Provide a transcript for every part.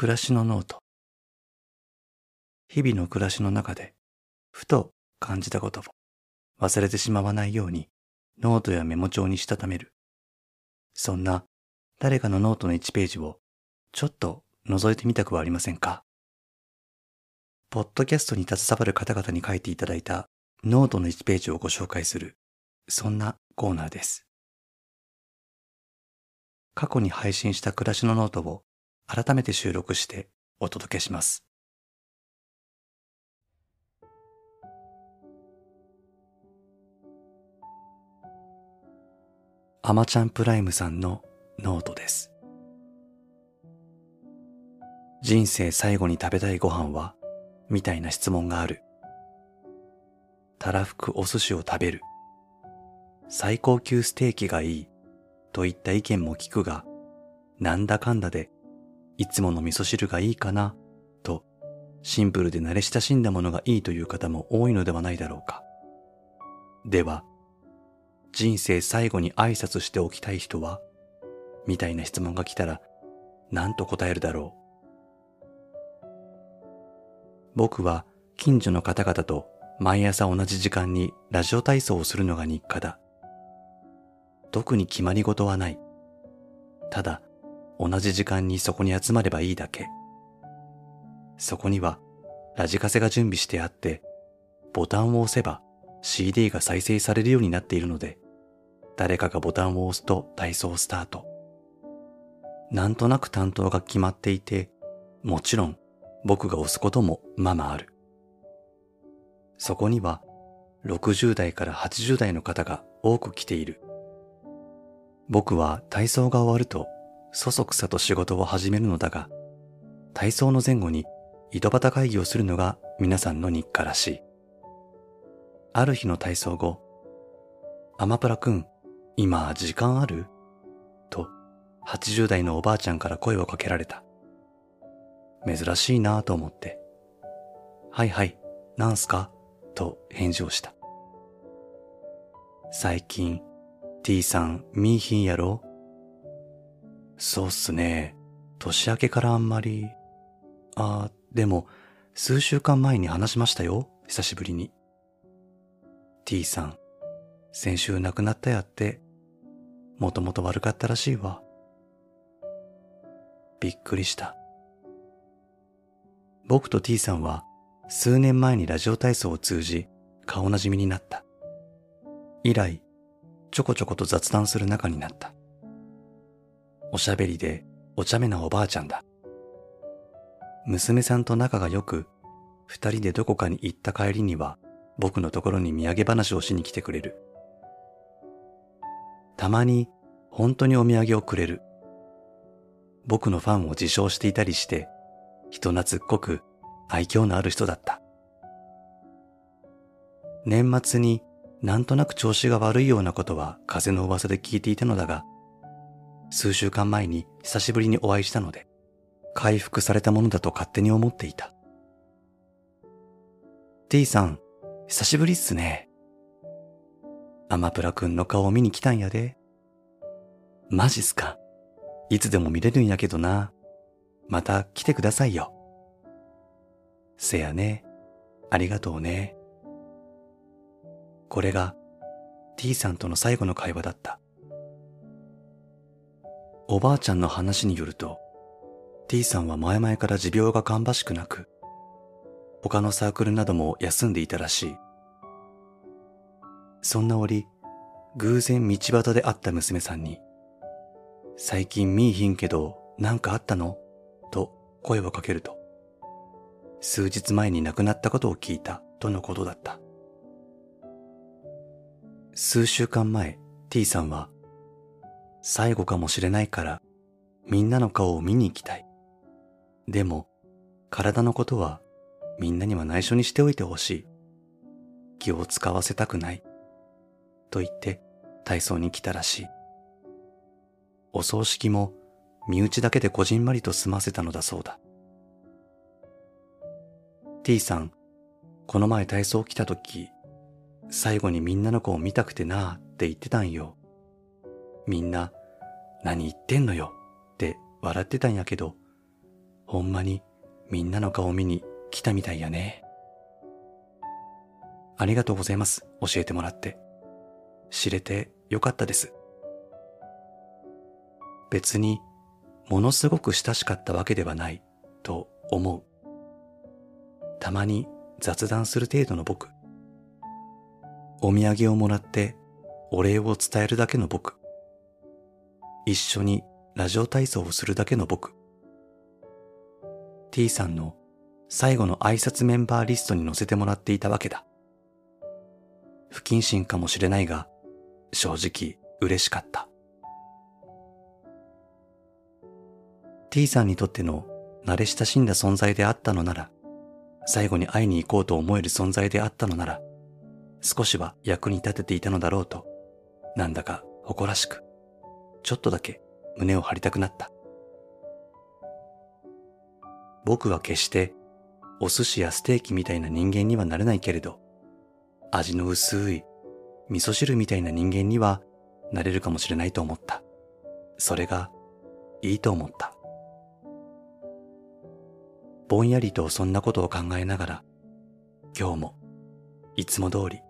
暮らしのノート。日々の暮らしの中で、ふと感じたことを忘れてしまわないように、ノートやメモ帳にしたためる。そんな誰かのノートの1ページをちょっと覗いてみたくはありませんか？ポッドキャストに携わる方々に書いていただいたノートの1ページをご紹介する、そんなコーナーです。過去に配信した暮らしのノートを改めて収録してお届けします。アマちゃんプライムさんのノートです。人生最後に食べたいご飯はみたいな質問がある。たらふくお寿司を食べる。最高級ステーキがいい。といった意見も聞くが、なんだかんだでいつもの味噌汁がいいかな、と、シンプルで慣れ親しんだものがいいという方も多いのではないだろうか。では、人生最後に挨拶しておきたい人はみたいな質問が来たら、何と答えるだろう。僕は近所の方々と毎朝同じ時間にラジオ体操をするのが日課だ。特に決まり事はない。ただ、同じ時間にそこに集まればいいだけ。そこにはラジカセが準備してあって、ボタンを押せば CD が再生されるようになっているので、誰かがボタンを押すと体操スタート。なんとなく担当が決まっていて、もちろん僕が押すこともままある。そこには60代から80代の方が多く来ている。僕は体操が終わるとそそくさと仕事を始めるのだが、体操の前後に井戸端会議をするのが皆さんの日課らしい。ある日の体操後、アマプラくん、今時間ある？と80代のおばあちゃんから声をかけられた。珍しいなぁと思って、はいはい、なんすか？と返事をした。最近、T さん見いひんやろそうっすね。年明けからあんまり。あ、でも、数週間前に話しましたよ。久しぶりに。T さん、先週亡くなったやって、もともと悪かったらしいわ。びっくりした。僕と T さんは数年前にラジオ体操を通じ顔なじみになった。以来、ちょこちょこと雑談する仲になった。おしゃべりでお茶目なおばあちゃんだ。娘さんと仲が良く、二人でどこかに行った帰りには僕のところに土産話をしに来てくれる。たまに本当にお土産をくれる。僕のファンを自称していたりして、人懐っこく愛嬌のある人だった。年末になんとなく調子が悪いようなことは風の噂で聞いていたのだが、数週間前に久しぶりにお会いしたので、回復されたものだと勝手に思っていた。T さん、久しぶりっすね。アマプラくんの顔を見に来たんやで。マジっすか。いつでも見れるんやけどな。また来てくださいよ。せやね。ありがとうね。これが T さんとの最後の会話だった。おばあちゃんの話によると、T さんは前々から持病が芳しくなく、他のサークルなども休んでいたらしい。そんな折、偶然道端で会った娘さんに、最近見いひんけど、なんかあったの？と声をかけると、数日前に亡くなったことを聞いたとのことだった。数週間前、T さんは、最後かもしれないから、みんなの顔を見に行きたい。でも、体のことはみんなには内緒にしておいてほしい。気を使わせたくない。と言って体操に来たらしい。お葬式も身内だけでこじんまりと済ませたのだそうだ。T さん、この前体操来た時、最後にみんなの子を見たくてなあって言ってたんよ。みんな、何言ってんのよって笑ってたんやけど、ほんまにみんなの顔見に来たみたいやね。ありがとうございます。教えてもらって。知れてよかったです。別にものすごく親しかったわけではないと思う。たまに雑談する程度の僕。お土産をもらってお礼を伝えるだけの僕。一緒にラジオ体操をするだけの僕。T さんの最後の挨拶メンバーリストに載せてもらっていたわけだ。不謹慎かもしれないが、正直嬉しかった。T さんにとっての慣れ親しんだ存在であったのなら、最後に会いに行こうと思える存在であったのなら、少しは役に立てていたのだろうと、なんだか誇らしく、ちょっとだけ胸を張りたくなった。僕は決してお寿司やステーキみたいな人間にはなれないけれど、味の薄い味噌汁みたいな人間にはなれるかもしれないと思った。それがいいと思った。ぼんやりとそんなことを考えながら、今日もいつも通り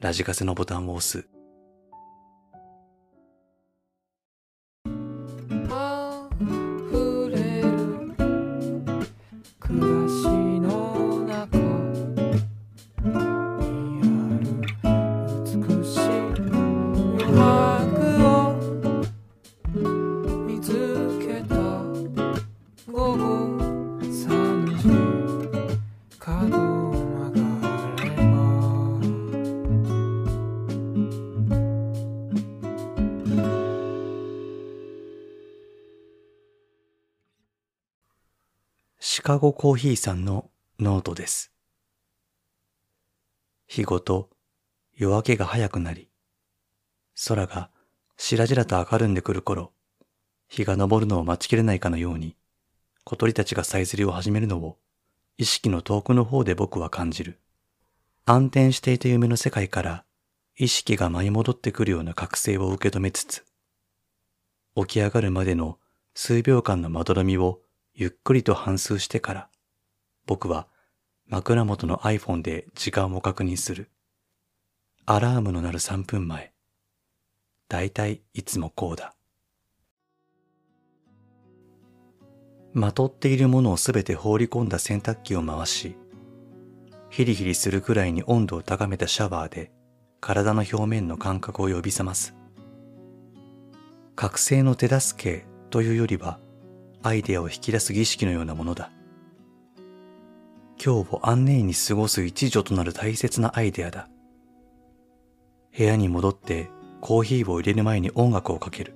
ラジカセのボタンを押す。カゴコーヒーさんのノートです。日ごと夜明けが早くなり、空がしらじらと明るんでくる頃、日が昇るのを待ちきれないかのように、小鳥たちがさえずりを始めるのを、意識の遠くの方で僕は感じる。暗転していた夢の世界から、意識が舞い戻ってくるような覚醒を受け止めつつ、起き上がるまでの数秒間のまどろみをゆっくりと反芻してから、僕は枕元の iPhone で時間を確認する。アラームの鳴る3分前。だいたいいつもこうだ。まとっているものをすべて放り込んだ洗濯機を回し、ヒリヒリするくらいに温度を高めたシャワーで体の表面の感覚を呼び覚ます。覚醒の手助けというよりは、アイデアを引き出す儀式のようなものだ。今日を安寧に過ごす一助となる大切なアイデアだ。部屋に戻ってコーヒーを入れる前に音楽をかける。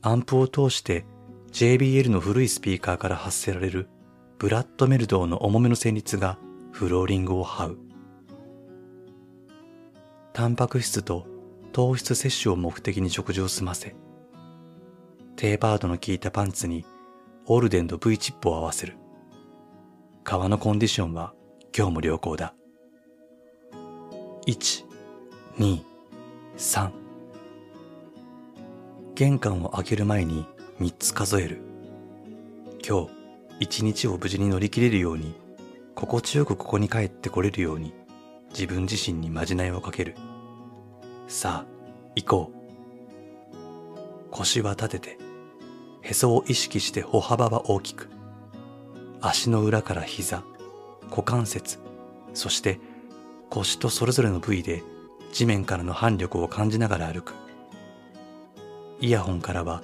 アンプを通して JBL の古いスピーカーから発せられるブラッドメルドーの重めの旋律がフローリングを這う。タンパク質と糖質摂取を目的に食事を済ませ、テーパードの効いたパンツにオルデンと V チップを合わせる。革のコンディションは今日も良好だ。1、2、3。玄関を開ける前に3つ数える。今日、一日を無事に乗り切れるように、心地よくここに帰ってこれるように、自分自身にまじないをかける。さあ、行こう。腰は立てて、へそを意識して歩幅は大きく。足の裏から膝、股関節、そして腰とそれぞれの部位で地面からの反力を感じながら歩く。イヤホンからは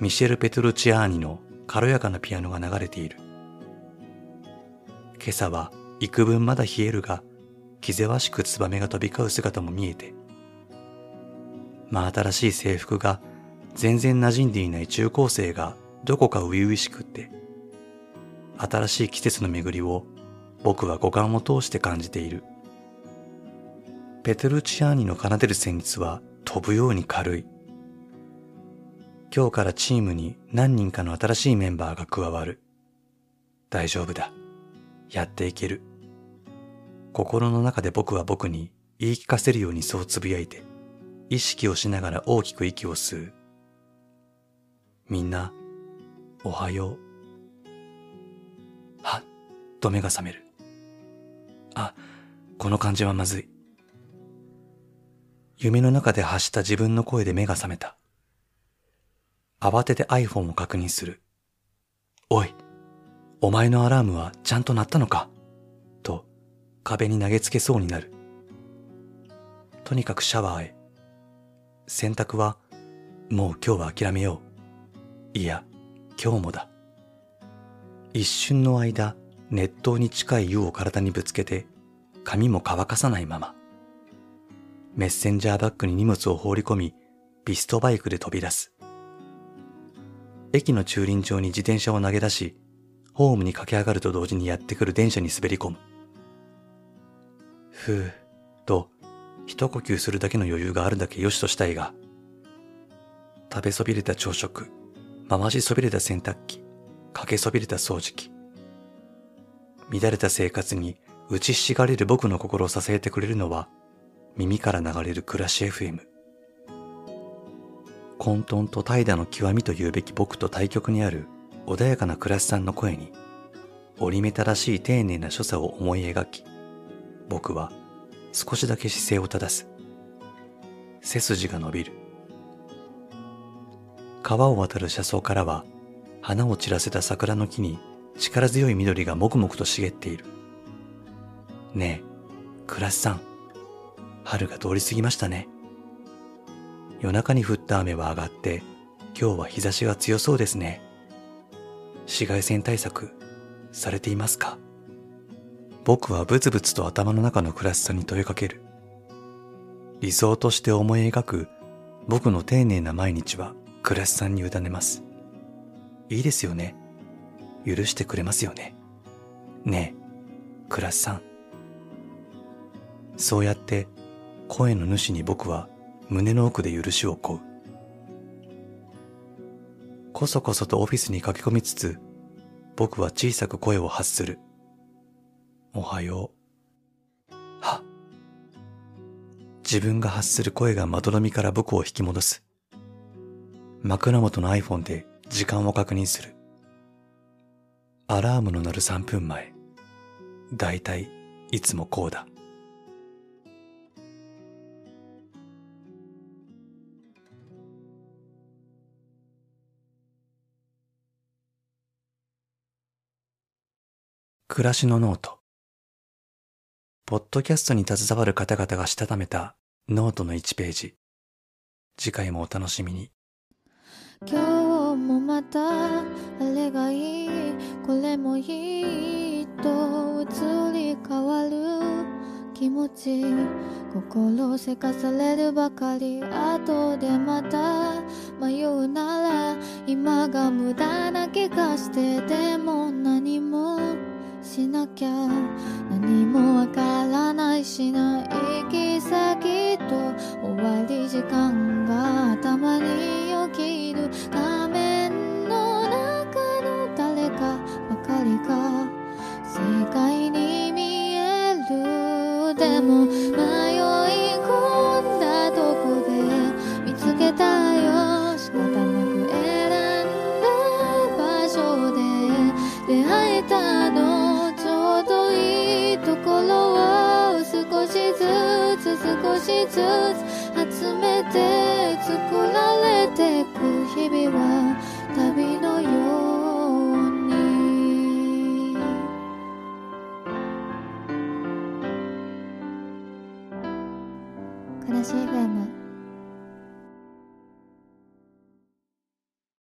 ミシェル・ペトルチアーニの軽やかなピアノが流れている。今朝は幾分まだ冷えるが、気ぜわしくツバメが飛び交う姿も見えて、真新しい制服が全然馴染んでいない中高生がどこか初々しくって、新しい季節の巡りを僕は五感を通して感じている。ペトルチアーニの奏でる旋律は飛ぶように軽い。今日からチームに何人かの新しいメンバーが加わる。大丈夫だ。やっていける。心の中で僕は僕に言い聞かせるようにそうつぶやいて、意識をしながら大きく息を吸う。みんな、おはよう。はっと目が覚める。あ、この感じはまずい。夢の中で発した自分の声で目が覚めた。慌てて iPhone を確認する。おい、お前のアラームはちゃんと鳴ったのか？と壁に投げつけそうになる。とにかくシャワーへ。洗濯はもう今日は諦めよう。いや、今日もだ。一瞬の間、熱湯に近い湯を体にぶつけて、髪も乾かさないまま。メッセンジャーバッグに荷物を放り込み、ピストバイクで飛び出す。駅の駐輪場に自転車を投げ出し、ホームに駆け上がると同時にやってくる電車に滑り込む。ふう、と、一呼吸するだけの余裕があるだけ良しとしたいが、食べそびれた朝食、回しそびれた洗濯機、かけそびれた掃除機。乱れた生活に打ちひしがれる僕の心を支えてくれるのは、耳から流れる暮らし FM。混沌と怠惰の極みと言うべき僕と対極にある穏やかな暮らしさんの声に、折り目たらしい丁寧な所作を思い描き、僕は少しだけ姿勢を正す。背筋が伸びる。川を渡る車窓からは、花を散らせた桜の木に力強い緑がもくもくと茂っている。ねえ、暮らしさん、春が通り過ぎましたね。夜中に降った雨は上がって、今日は日差しが強そうですね。紫外線対策されていますか？僕はブツブツと頭の中の暮らしさに問いかける。理想として思い描く僕の丁寧な毎日は暮らしさんに委ねます。いいですよね。許してくれますよね。ねえ、暮らしさん。そうやって声の主に僕は胸の奥で許しを請う。こそこそとオフィスに駆け込みつつ、僕は小さく声を発する。おはよう。は。自分が発する声がまどろみから僕を引き戻す。枕元の iPhone で時間を確認する。アラームの鳴る3分前。だいたいいつもこうだ。暮らしのノート。ポッドキャストに携わる方々がしたためたノートの1ページ。次回もお楽しみに。今日もまたあれがいいこれもいいと移り変わる気持ち心せかされるばかり。後でまた迷うなら今が無駄な気がしてでも何もしなきゃ何もわからないしな行き先と終わり時間が頭に出会えたのちょうどいいところを少しずつ少しずつ集めて作られてく日々は旅のよう